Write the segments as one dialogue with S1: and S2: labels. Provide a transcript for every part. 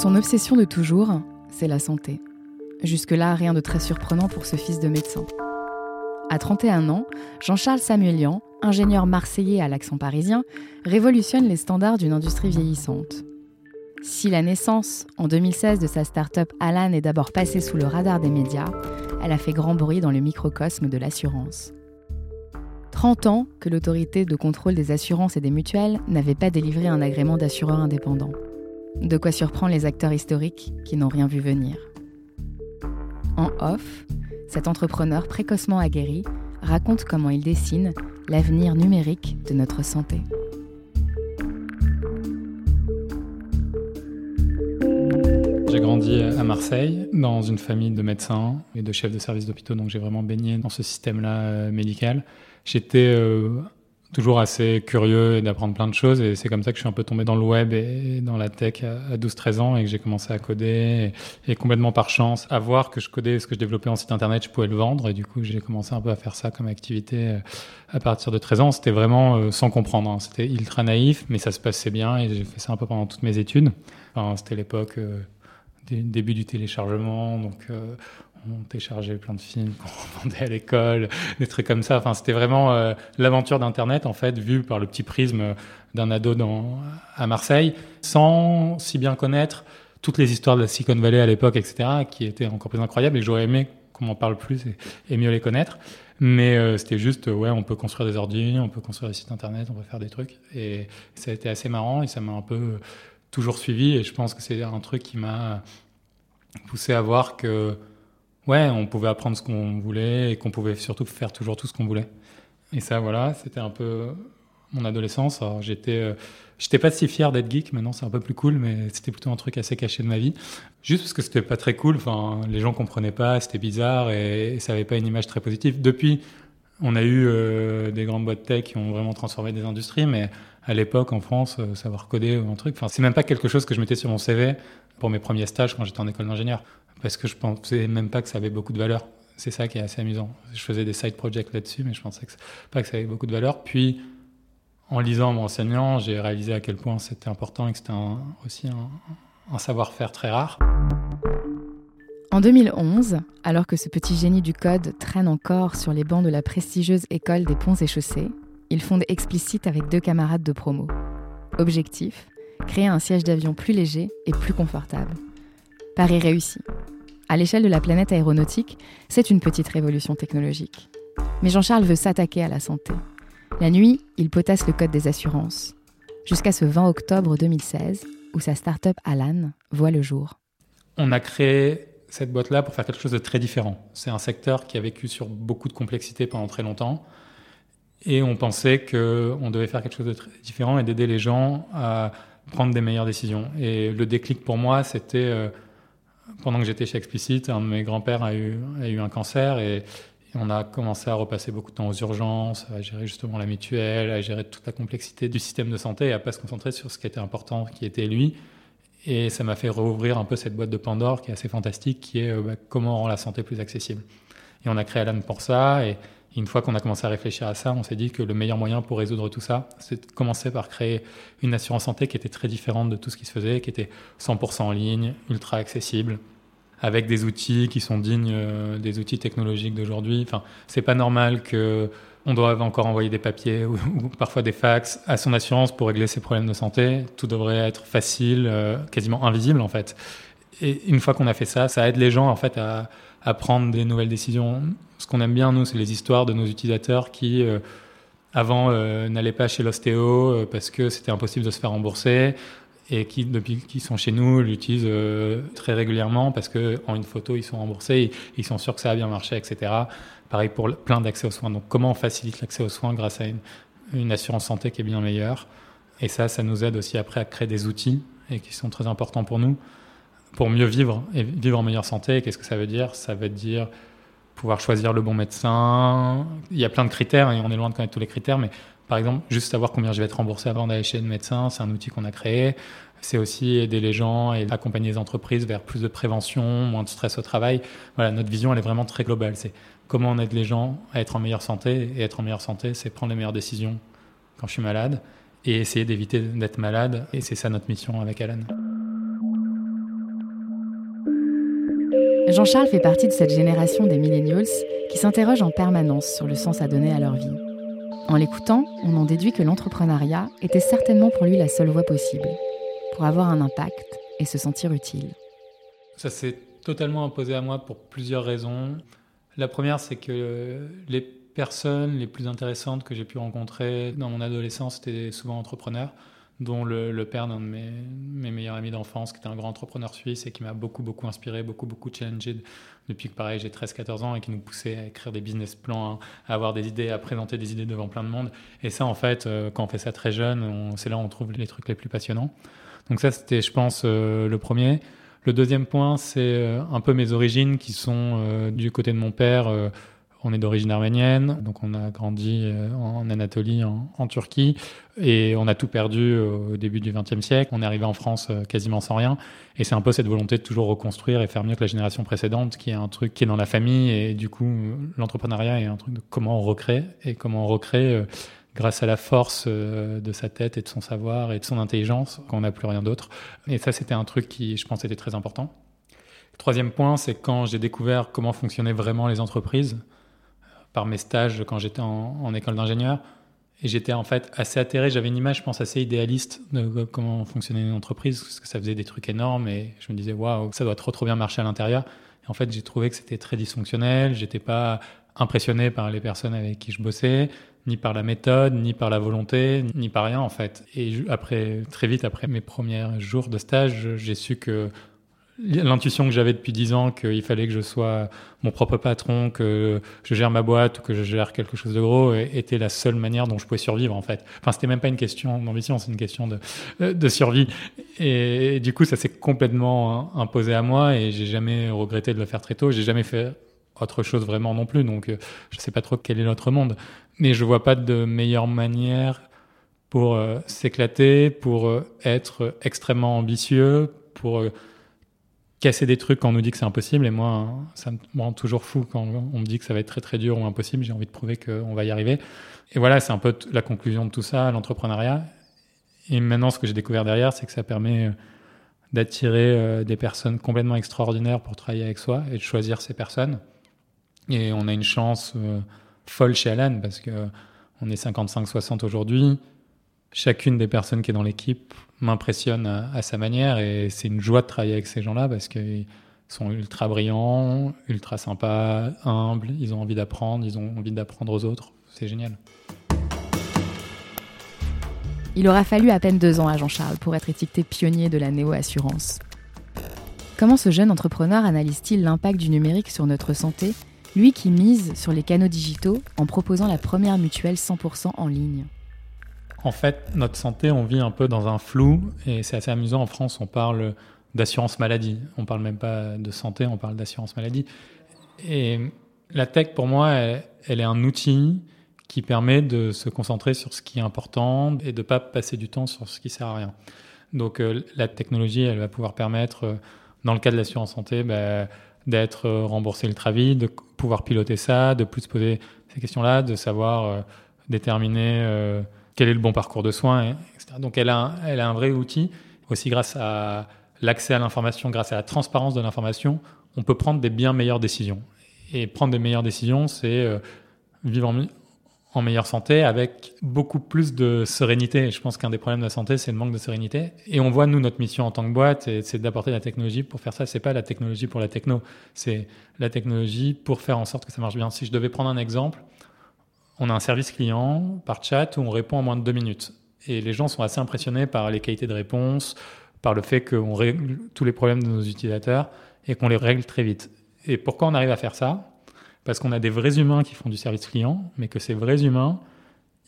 S1: Son obsession de toujours, c'est la santé. Jusque-là, rien de très surprenant pour ce fils de médecin. À 31 ans, Jean-Charles Samuelian, ingénieur marseillais à l'accent parisien, révolutionne les standards d'une industrie vieillissante. Si la naissance, en 2016, de sa start-up Alan est d'abord passée sous le radar des médias, elle a fait grand bruit dans le microcosme de l'assurance. 30 ans que l'autorité de contrôle des assurances et des mutuelles n'avait pas délivré un agrément d'assureur indépendant. De quoi surprendre les acteurs historiques qui n'ont rien vu venir. En off, cet entrepreneur précocement aguerri raconte comment il dessine l'avenir numérique de notre santé.
S2: J'ai grandi à Marseille dans une famille de médecins et de chefs de services d'hôpitaux, donc j'ai vraiment baigné dans ce système-là euh, médical. J'étais euh, toujours assez curieux d'apprendre plein de choses. Et c'est comme ça que je suis un peu tombé dans le web et dans la tech à 12-13 ans et que j'ai commencé à coder et, complètement par chance à voir que je codais ce que je développais en site internet je pouvais le vendre. Et du coup j'ai commencé un peu à faire ça comme activité euh, à partir de 13 ans. C'était vraiment euh, sans comprendre hein. c'était ultra naïf mais ça se passait bien et j'ai fait ça un peu pendant toutes mes études. C'était l'époque euh, début du téléchargement donc on téléchargeait plein de films qu'on vendait à l'école, des trucs comme ça. Enfin, c'était vraiment euh, l'aventure d'Internet, en fait, vue par le petit prisme d'un ado dans, à Marseille, sans si bien connaître toutes les histoires de la Silicon Valley à l'époque, etc., qui étaient encore plus incroyables et j'aurais aimé qu'on m'en parle plus et, mieux les connaître. Mais euh, c'était juste, ouais, on peut construire des ordi, on peut construire des sites internet, on peut faire des trucs. Et ça a été assez marrant et ça m'a un peu toujours suivi. Et je pense que c'est un truc qui m'a poussé à voir que ouais, on pouvait apprendre ce qu'on voulait et qu'on pouvait surtout faire toujours tout ce qu'on voulait. Et ça, voilà, c'était un peu mon adolescence. J'étais, euh, j'étais pas si fier d'être geek. Maintenant, c'est un peu plus cool, mais c'était plutôt un truc assez caché de ma vie. Juste parce que c'était pas très cool. Enfin, les gens comprenaient pas, c'était bizarre et, ça avait pas une image très positive. Depuis, on a eu euh, des grandes boîtes tech qui ont vraiment transformé des industries, mais à l'époque, en France, euh, savoir coder ou un truc, c'est même pas quelque chose que je mettais sur mon CV pour mes premiers stages quand j'étais en école d'ingénieur parce que je pensais même pas que ça avait beaucoup de valeur. C'est ça qui est assez amusant. Je faisais des side projects là-dessus, mais je pensais pas que ça avait beaucoup de valeur. Puis, en lisant, mon enseignant, j'ai réalisé à quel point c'était important et que c'était aussi un, savoir-faire très rare.
S1: En 2011, alors que ce petit génie du code traîne encore sur les bancs de la prestigieuse école des ponts et chaussées, il fonde Explicit avec deux camarades de promo. Objectif créer un siège d'avion plus léger et plus confortable. Paris réussi. À l'échelle de la planète aéronautique, c'est une petite révolution technologique. Mais Jean-Charles veut s'attaquer à la santé. La nuit, il potasse le code des assurances. Jusqu'à ce 20 octobre 2016, où sa start-up Alan voit le jour.
S2: On a créé cette boîte-là pour faire quelque chose de très différent. C'est un secteur qui a vécu sur beaucoup de complexité pendant très longtemps. Et on pensait qu'on devait faire quelque chose de très différent et d'aider les gens à prendre des meilleures décisions. Et le déclic pour moi, c'était euh, pendant que j'étais chez Explicit, un de mes grands-pères a eu, a eu un cancer et, on a commencé à repasser beaucoup de temps aux urgences, à gérer justement la mutuelle, à gérer toute la complexité du système de santé et à pas se concentrer sur ce qui était important, qui était lui. Et ça m'a fait rouvrir un peu cette boîte de Pandore qui est assez fantastique, qui est euh, bah, comment rendre la santé plus accessible. Et on a créé Alan pour ça. Une fois qu'on a commencé à réfléchir à ça, on s'est dit que le meilleur moyen pour résoudre tout ça, c'est de commencer par créer une assurance santé qui était très différente de tout ce qui se faisait, qui était 100% en ligne, ultra accessible, avec des outils qui sont dignes euh, des outils technologiques d'aujourd'hui. Enfin, c'est pas normal que on doive encore envoyer des papiers ou, parfois des fax à son assurance pour régler ses problèmes de santé. Tout devrait être facile, euh, quasiment invisible en fait. Et une fois qu'on a fait ça, ça aide les gens en fait à, à prendre des nouvelles décisions. Ce qu'on aime bien, nous, c'est les histoires de nos utilisateurs qui, euh, avant, euh, n'allaient pas chez l'ostéo euh, parce que c'était impossible de se faire rembourser et qui, depuis qu'ils sont chez nous, l'utilisent très régulièrement parce qu'en une photo, ils sont remboursés, ils, sont sûrs que ça va bien marcher, etc. Pareil pour plein d'accès aux soins. Donc, comment on facilite l'accès aux soins grâce à une assurance santé qui est bien meilleure? Et ça, ça nous aide aussi après à créer des outils et qui sont très importants pour nous pour mieux vivre et vivre en meilleure santé. Qu'est-ce que ça veut dire? Ça veut dire pouvoir choisir le bon médecin. Il y a plein de critères et on est loin de connaître tous les critères, mais par exemple, juste savoir combien je vais être remboursé avant d'aller chez le médecin, c'est un outil qu'on a créé. C'est aussi aider les gens et accompagner les entreprises vers plus de prévention, moins de stress au travail. Voilà, notre vision, elle est vraiment très globale. C'est comment on aide les gens à être en meilleure santé. Et être en meilleure santé, c'est prendre les meilleures décisions quand je suis malade et essayer d'éviter d'être malade. Et c'est ça notre mission avec Alan.
S1: Jean-Charles fait partie de cette génération des millennials qui s'interrogent en permanence sur le sens à donner à leur vie. En l'écoutant, on en déduit que l'entrepreneuriat était certainement pour lui la seule voie possible, pour avoir un impact et se sentir utile.
S2: Ça s'est totalement imposé à moi pour plusieurs raisons. La première, c'est que les personnes les plus intéressantes que j'ai pu rencontrer dans mon adolescence étaient souvent entrepreneurs dont le, père d'un de mes, meilleurs amis d'enfance, qui était un grand entrepreneur suisse et qui m'a beaucoup, beaucoup inspiré, beaucoup, beaucoup challengé depuis que, pareil, j'ai 13-14 ans et qui nous poussait à écrire des business plans, à avoir des idées, à présenter des idées devant plein de monde. Et ça, en fait, euh, quand on fait ça très jeune, c'est là où on trouve les trucs les plus passionnants. Donc ça, c'était, je pense, euh, le premier. Le deuxième point, c'est euh, un peu mes origines qui sont du côté de mon père on est d'origine arménienne, donc on a grandi euh, en Anatolie, en, Turquie, et on a tout perdu au début du XXe siècle. On est arrivé en France euh, quasiment sans rien, et c'est un peu cette volonté de toujours reconstruire et faire mieux que la génération précédente, qui est un truc qui est dans la famille, et du coup, l'entrepreneuriat est un truc de comment on recrée, et comment on recrée euh, grâce à la force de sa tête et de son savoir et de son intelligence, quand on n'a plus rien d'autre. Et ça, c'était un truc qui, je pense, était très important. Troisième point, c'est quand j'ai découvert comment fonctionnaient vraiment les entreprises par mes stages quand j'étais en, école d'ingénieur. Et j'étais en fait assez atterré. J'avais une image, je pense, assez idéaliste de comment fonctionnait une entreprise, parce que ça faisait des trucs énormes. Et je me disais, waouh, ça doit trop, trop bien marcher à l'intérieur. Et en fait, j'ai trouvé que c'était très dysfonctionnel. J'étais pas impressionné par les personnes avec qui je bossais, ni par la méthode, ni par la volonté, ni par rien, en fait. Et après, très vite après mes premiers jours de stage, j'ai su que l'intuition que j'avais depuis dix ans qu'il fallait que je sois mon propre patron, que je gère ma boîte ou que je gère quelque chose de gros était la seule manière dont je pouvais survivre en fait. Enfin, c'était même pas une question d'ambition, c'est une question de, euh, de survie. Et, du coup, ça s'est complètement imposé à moi et j'ai jamais regretté de le faire très tôt. J'ai jamais fait autre chose vraiment non plus, donc euh, je sais pas trop quel est notre monde. Mais je vois pas de meilleure manière pour euh, s'éclater, pour être extrêmement ambitieux, pour casser des trucs quand on nous dit que c'est impossible. Et moi, ça me rend toujours fou quand on me dit que ça va être très très dur ou impossible. J'ai envie de prouver qu'on va y arriver. Et voilà, c'est un peu la conclusion de tout ça, l'entrepreneuriat. Et maintenant, ce que j'ai découvert derrière, c'est que ça permet euh, d'attirer euh, des personnes complètement extraordinaires pour travailler avec soi et de choisir ces personnes. Et on a une chance euh, folle chez Alan parce que on est 55-60 aujourd'hui chacune des personnes qui est dans l'équipe m'impressionne à, sa manière et c'est une joie de travailler avec ces gens-là parce qu'ils sont ultra brillants, ultra sympas, humbles, ils ont envie d'apprendre, ils ont envie d'apprendre aux autres. C'est génial.
S1: Il aura fallu à peine deux ans à Jean-Charles pour être étiqueté pionnier de la néo-assurance. Comment ce jeune entrepreneur analyse-t-il l'impact du numérique sur notre santé, lui qui mise sur les canaux digitaux en proposant la première mutuelle 100% en ligne?
S2: En fait, notre santé, on vit un peu dans un flou et c'est assez amusant. En France, on parle d'assurance maladie. On parle même pas de santé, on parle d'assurance maladie. Et la tech, pour moi, elle, est un outil qui permet de se concentrer sur ce qui est important et de pas passer du temps sur ce qui sert à rien. Donc euh, la technologie, elle va pouvoir permettre, euh, dans le cas de l'assurance santé, bah, d'être euh, remboursé ultra vite, de pouvoir piloter ça, de plus se poser ces questions-là, de savoir déterminer quel est le bon parcours de soins, etc. Donc elle a, un, elle a un vrai outil, aussi grâce à l'accès à l'information, grâce à la transparence de l'information, on peut prendre des bien meilleures décisions. Et prendre des meilleures décisions, c'est euh, vivre en, meilleure santé avec beaucoup plus de sérénité. je pense qu'un des problèmes de la santé, c'est le manque de sérénité. Et on voit, nous, notre mission en tant que boîte, c'est d'apporter la technologie pour faire ça. C'est pas la technologie pour la techno, c'est la technologie pour faire en sorte que ça marche bien. Si je devais prendre un exemple, on a un service client par chat où on répond en moins de deux minutes. Et les gens sont assez impressionnés par les qualités de réponse, par le fait qu'on règle tous les problèmes de nos utilisateurs et qu'on les règle très vite. Et pourquoi on arrive à faire ça? Parce qu'on a des vrais humains qui font du service client, mais que ces vrais humains,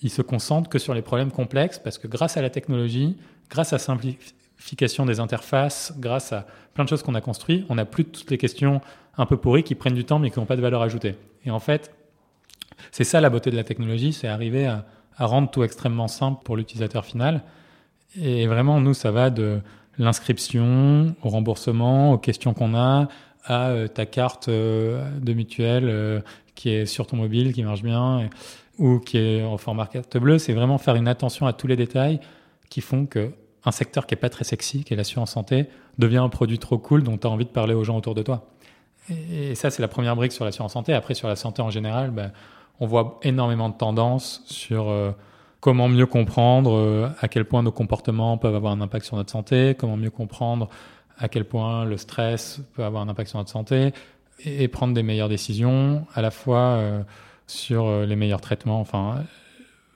S2: ils se concentrent que sur les problèmes complexes, parce que grâce à la technologie, grâce à la simplification des interfaces, grâce à plein de choses qu'on a construites, on n'a plus toutes les questions un peu pourries qui prennent du temps mais qui n'ont pas de valeur ajoutée. Et en fait, c'est ça la beauté de la technologie, c'est arriver à, rendre tout extrêmement simple pour l'utilisateur final. Et vraiment, nous, ça va de l'inscription au remboursement, aux questions qu'on a, à euh, ta carte euh, de mutuelle euh, qui est sur ton mobile, qui marche bien, ou qui est en format carte bleue. C'est vraiment faire une attention à tous les détails qui font que un secteur qui est pas très sexy, qui est l'assurance santé, devient un produit trop cool dont tu as envie de parler aux gens autour de toi. Et, ça, c'est la première brique sur l'assurance santé. Après, sur la santé en général, ben, on voit énormément de tendances sur euh, comment mieux comprendre euh, à quel point nos comportements peuvent avoir un impact sur notre santé, comment mieux comprendre à quel point le stress peut avoir un impact sur notre santé et, prendre des meilleures décisions, à la fois euh, sur les meilleurs traitements. Enfin,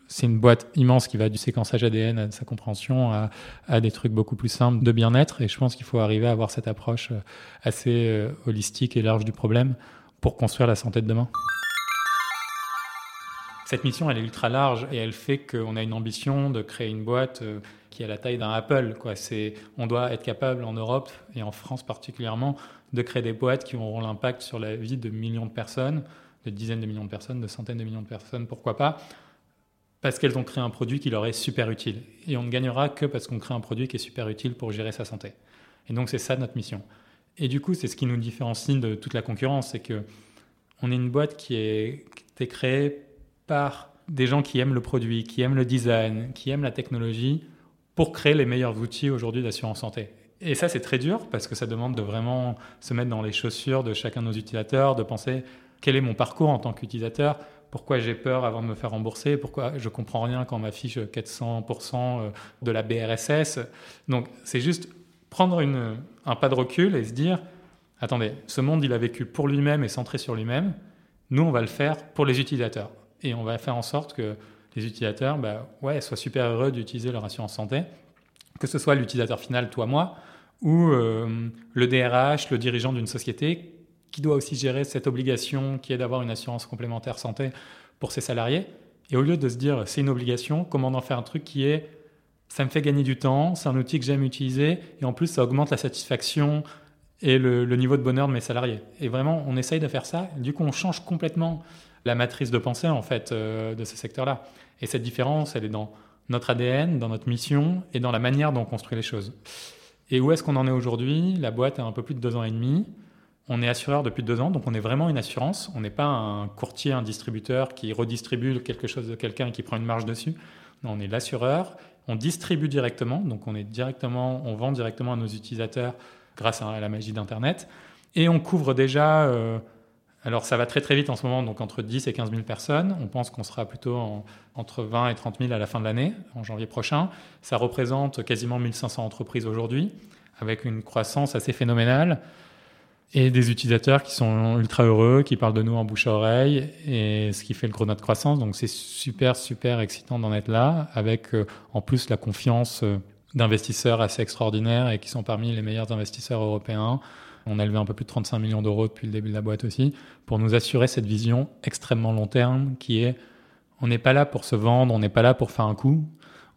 S2: c'est une boîte immense qui va du séquençage ADN à sa compréhension à, à des trucs beaucoup plus simples de bien-être. Et je pense qu'il faut arriver à avoir cette approche assez holistique et large du problème pour construire la santé de demain. Cette mission, elle est ultra large et elle fait qu'on a une ambition de créer une boîte euh, qui a la taille d'un Apple. Quoi. On doit être capable en Europe et en France particulièrement de créer des boîtes qui auront l'impact sur la vie de millions de personnes, de dizaines de millions de personnes, de centaines de millions de personnes, pourquoi pas parce qu'elles ont créé un produit qui leur est super utile. Et on ne gagnera que parce qu'on crée un produit qui est super utile pour gérer sa santé. Et donc c'est ça notre mission. Et du coup, c'est ce qui nous différencie de toute la concurrence, c'est que on est une boîte qui a été créée par des gens qui aiment le produit, qui aiment le design, qui aiment la technologie, pour créer les meilleurs outils aujourd'hui d'assurance santé. Et ça, c'est très dur parce que ça demande de vraiment se mettre dans les chaussures de chacun de nos utilisateurs, de penser quel est mon parcours en tant qu'utilisateur, pourquoi j'ai peur avant de me faire rembourser, pourquoi je comprends rien quand on m'affiche 400% de la BRSS. Donc, c'est juste prendre un pas de recul et se dire, attendez, ce monde, il a vécu pour lui-même et centré sur lui-même. Nous, on va le faire pour les utilisateurs et on va faire en sorte que les utilisateurs bah, ouais, soient super heureux d'utiliser leur assurance santé, que ce soit l'utilisateur final, toi, moi, ou euh, le DRH, le dirigeant d'une société qui doit aussi gérer cette obligation qui est d'avoir une assurance complémentaire santé pour ses salariés. Et au lieu de se dire c'est une obligation, comment en faire un truc qui est ça me fait gagner du temps, c'est un outil que j'aime utiliser et en plus ça augmente la satisfaction et le, le, niveau de bonheur de mes salariés. Et vraiment, on essaye de faire ça. Du coup, on change complètement la matrice de pensée en fait euh, de ce secteur-là. Et cette différence, elle est dans notre ADN, dans notre mission et dans la manière dont on construit les choses. Et où est-ce qu'on en est aujourd'hui? La boîte a un peu plus de deux ans et demi. On est assureur depuis deux ans, donc on est vraiment une assurance. On n'est pas un courtier, un distributeur qui redistribue quelque chose de quelqu'un et qui prend une marge dessus. Non, on est l'assureur. On distribue directement, donc on est directement, on vend directement à nos utilisateurs grâce à la magie d'Internet. Et on couvre déjà euh, alors ça va très très vite en ce moment, donc entre 10 et 15 000 personnes. On pense qu'on sera plutôt entre 20 et 30 000 à la fin de l'année, en janvier prochain. Ça représente quasiment 1500 entreprises aujourd'hui, avec une croissance assez phénoménale et des utilisateurs qui sont ultra heureux, qui parlent de nous en bouche à oreille, et ce qui fait le gros de notre croissance. Donc c'est super super excitant d'en être là, avec euh, en plus la confiance euh, d'investisseurs assez extraordinaires et qui sont parmi les meilleurs investisseurs européens. On a levé un peu plus de 35 millions d'euros depuis le début de la boîte aussi, pour nous assurer cette vision extrêmement long terme qui est on n'est pas là pour se vendre, on n'est pas là pour faire un coup,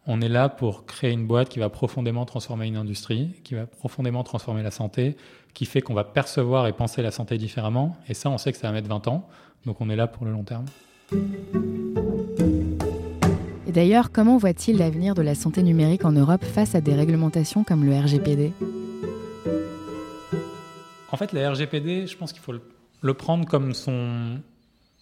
S2: on est là pour créer une boîte qui va profondément transformer une industrie, qui va profondément transformer la santé, qui fait qu'on va percevoir et penser la santé différemment. Et ça, on sait que ça va mettre 20 ans, donc on est là pour le long terme.
S1: Et d'ailleurs, comment voit-il l'avenir de la santé numérique en Europe face à des réglementations comme le RGPD
S2: fait, la RGPD, je pense qu'il faut le prendre comme son,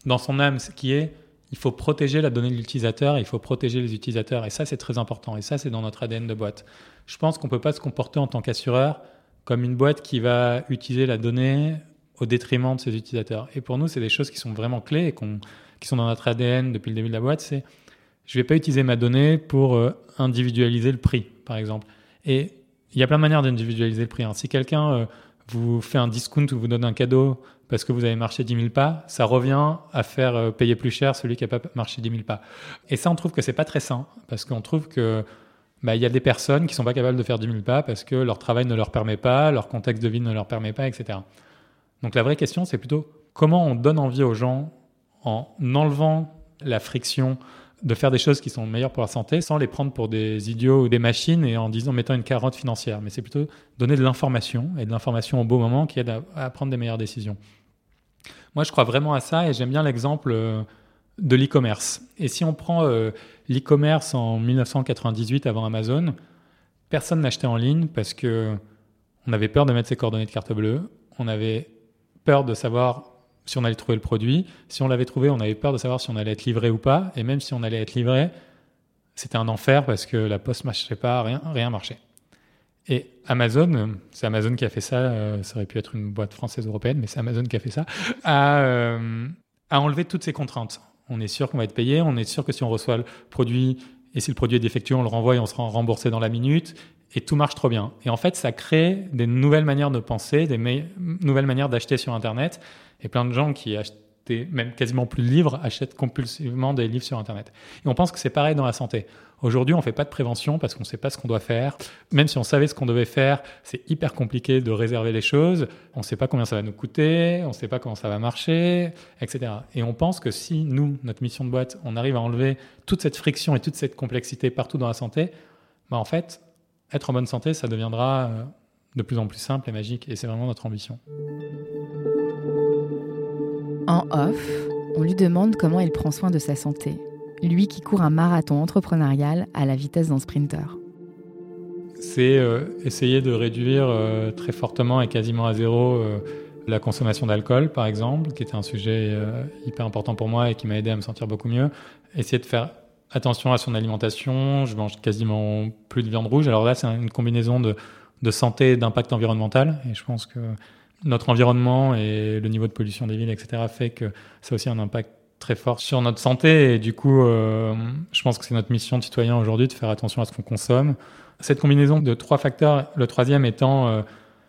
S2: dans son âme, ce qui est, il faut protéger la donnée de l'utilisateur, il faut protéger les utilisateurs. Et ça, c'est très important. Et ça, c'est dans notre ADN de boîte. Je pense qu'on ne peut pas se comporter en tant qu'assureur comme une boîte qui va utiliser la donnée au détriment de ses utilisateurs. Et pour nous, c'est des choses qui sont vraiment clés et qui sont dans notre ADN depuis le début de la boîte. C'est, je ne vais pas utiliser ma donnée pour euh, individualiser le prix, par exemple. Et il y a plein de manières d'individualiser le prix. Hein. Si quelqu'un euh, vous fait un discount ou vous donne un cadeau parce que vous avez marché 10 000 pas, ça revient à faire euh, payer plus cher celui qui n'a pas marché 10 000 pas. Et ça, on trouve que c'est pas très sain parce qu'on trouve que bah, il y a des personnes qui sont pas capables de faire 10 000 pas parce que leur travail ne leur permet pas, leur contexte de vie ne leur permet pas, etc. Donc la vraie question, c'est plutôt comment on donne envie aux gens en enlevant la friction de faire des choses qui sont meilleures pour la santé sans les prendre pour des idiots ou des machines et en disant mettant une carotte financière. Mais c'est plutôt donner de l'information et de l'information au beau moment qui aide à, prendre des meilleures décisions. Moi, je crois vraiment à ça et j'aime bien l'exemple euh, de l'e-commerce. Et si on prend euh, l'e-commerce en 1998 avant Amazon, personne n'achetait en ligne parce que on avait peur de mettre ses coordonnées de carte bleue, on avait peur de savoir si on allait trouver le produit. Si on l'avait trouvé, on avait peur de savoir si on allait être livré ou pas. Et même si on allait être livré, c'était un enfer parce que la poste ne marchait pas, rien, rien marchait. Et Amazon, c'est Amazon qui a fait ça, euh, ça aurait pu être une boîte française européenne, mais c'est Amazon qui a fait ça, a, euh, a enlevé toutes ces contraintes. On est sûr qu'on va être payé, on est sûr que si on reçoit le produit et si le produit est défectueux, on le renvoie et on sera remboursé dans la minute et tout marche trop bien. Et en fait, ça crée des nouvelles manières de penser, des nouvelles manières d'acheter sur Internet et plein de gens qui achètent même quasiment plus de livres, achètent compulsivement des livres sur Internet. Et on pense que c'est pareil dans la santé. Aujourd'hui, on ne fait pas de prévention parce qu'on ne sait pas ce qu'on doit faire. Même si on savait ce qu'on devait faire, c'est hyper compliqué de réserver les choses. On ne sait pas combien ça va nous coûter, on ne sait pas comment ça va marcher, etc. Et on pense que si nous, notre mission de boîte, on arrive à enlever toute cette friction et toute cette complexité partout dans la santé, bah en fait, être en bonne santé, ça deviendra euh, de plus en plus simple et magique. Et c'est vraiment notre ambition.
S1: En off, on lui demande comment il prend soin de sa santé lui qui court un marathon entrepreneurial à la vitesse d'un sprinter
S2: C'est euh, essayer de réduire euh, très fortement et quasiment à zéro euh, la consommation d'alcool, par exemple, qui était un sujet hyper important pour moi et qui m'a aidé à me sentir beaucoup mieux. Essayer de faire attention à son alimentation. Je mange quasiment plus de viande rouge. Alors là, c'est une combinaison de, santé et d'impact environnemental. Et je pense que notre environnement et le niveau de pollution des villes, etc., fait que ça a aussi un impact très fort sur notre santé. Et du coup, euh, je pense que c'est notre mission de citoyen aujourd'hui de faire attention à ce qu'on consomme. Cette combinaison de trois facteurs, le troisième étant euh,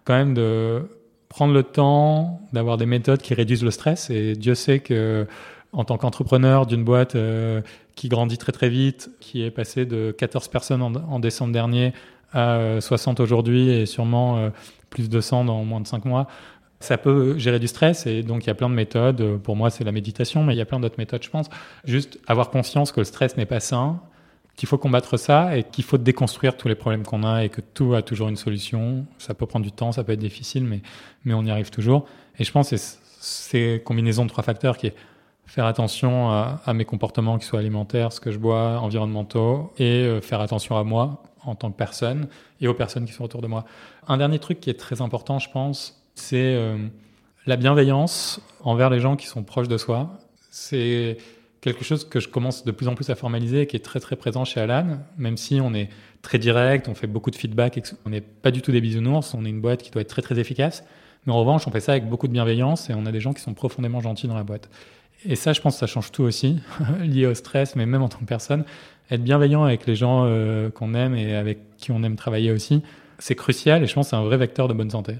S2: quand même de prendre le temps d'avoir des méthodes qui réduisent le stress. Et Dieu sait que en tant qu'entrepreneur d'une boîte euh, qui grandit très très vite, qui est passé de 14 personnes en, décembre dernier à 60 aujourd'hui et sûrement plus de 100 dans moins de 5 mois, ça peut gérer du stress et donc il y a plein de méthodes. Pour moi, c'est la méditation, mais il y a plein d'autres méthodes, je pense. Juste avoir conscience que le stress n'est pas sain, qu'il faut combattre ça et qu'il faut déconstruire tous les problèmes qu'on a et que tout a toujours une solution. Ça peut prendre du temps, ça peut être difficile, mais, mais on y arrive toujours. Et je pense que c'est ces combinaisons de trois facteurs qui est faire attention à, mes comportements, qu'ils soient alimentaires, ce que je bois, environnementaux, et euh, faire attention à moi en tant que personne et aux personnes qui sont autour de moi. Un dernier truc qui est très important, je pense, c'est euh, la bienveillance envers les gens qui sont proches de soi. C'est quelque chose que je commence de plus en plus à formaliser et qui est très très présent chez Alan, même si on est très direct, on fait beaucoup de feedback, et on n'est pas du tout des bisounours, on est une boîte qui doit être très très efficace. Mais en revanche, on fait ça avec beaucoup de bienveillance et on a des gens qui sont profondément gentils dans la boîte. Et ça, je pense que ça change tout aussi, lié au stress, mais même en tant que personne. Être bienveillant avec les gens euh, qu'on aime et avec qui on aime travailler aussi, c'est crucial et je pense que c'est un vrai vecteur de bonne santé.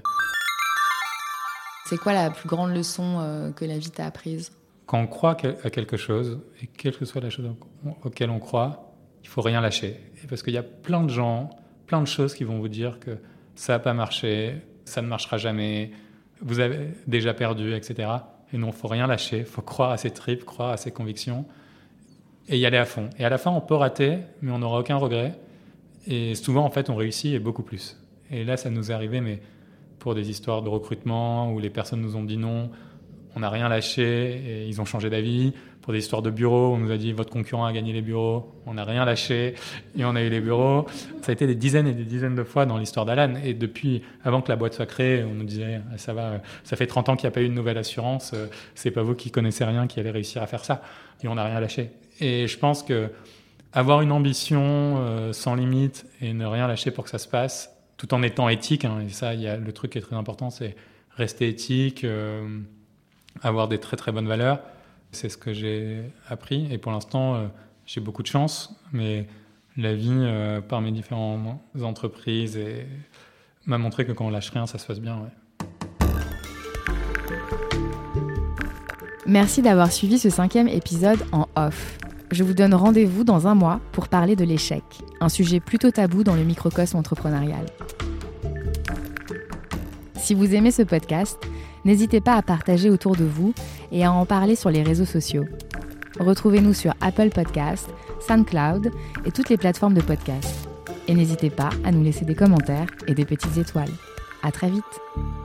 S1: C'est quoi la plus grande leçon euh, que la vie t'a apprise?
S2: Quand on croit à quelque chose, et quelle que soit la chose auquel on croit, il faut rien lâcher. parce qu'il y a plein de gens, plein de choses qui vont vous dire que ça n'a pas marché, ça ne marchera jamais, vous avez déjà perdu, etc. Et non, faut rien lâcher, faut croire à ses tripes, croire à ses convictions et y aller à fond. Et à la fin, on peut rater, mais on n'aura aucun regret. Et souvent, en fait, on réussit et beaucoup plus. Et là, ça nous est arrivé, mais pour des histoires de recrutement où les personnes nous ont dit non, on n'a rien lâché et ils ont changé d'avis. Pour des histoires de bureaux, on nous a dit votre concurrent a gagné les bureaux, on n'a rien lâché et on a eu les bureaux. Ça a été des dizaines et des dizaines de fois dans l'histoire d'Alan. Et depuis, avant que la boîte soit créée, on nous disait ah, ça va, ça fait 30 ans qu'il n'y a pas eu une nouvelle assurance, euh, c'est pas vous qui connaissez rien qui allez réussir à faire ça. Et on n'a rien lâché. Et je pense que avoir une ambition euh, sans limite et ne rien lâcher pour que ça se passe, tout en étant éthique. Hein, et ça, y a le truc qui est très important, c'est rester éthique, euh, avoir des très très bonnes valeurs. C'est ce que j'ai appris. Et pour l'instant, euh, j'ai beaucoup de chance, mais la vie, euh, par mes différentes entreprises, m'a montré que quand on lâche rien, ça se passe bien.
S1: Merci d'avoir suivi ce cinquième épisode en off je vous donne rendez-vous dans un mois pour parler de l'échec, un sujet plutôt tabou dans le microcosme entrepreneurial. Si vous aimez ce podcast, n'hésitez pas à partager autour de vous et à en parler sur les réseaux sociaux. Retrouvez-nous sur Apple Podcasts, SoundCloud et toutes les plateformes de podcast. Et n'hésitez pas à nous laisser des commentaires et des petites étoiles. À très vite!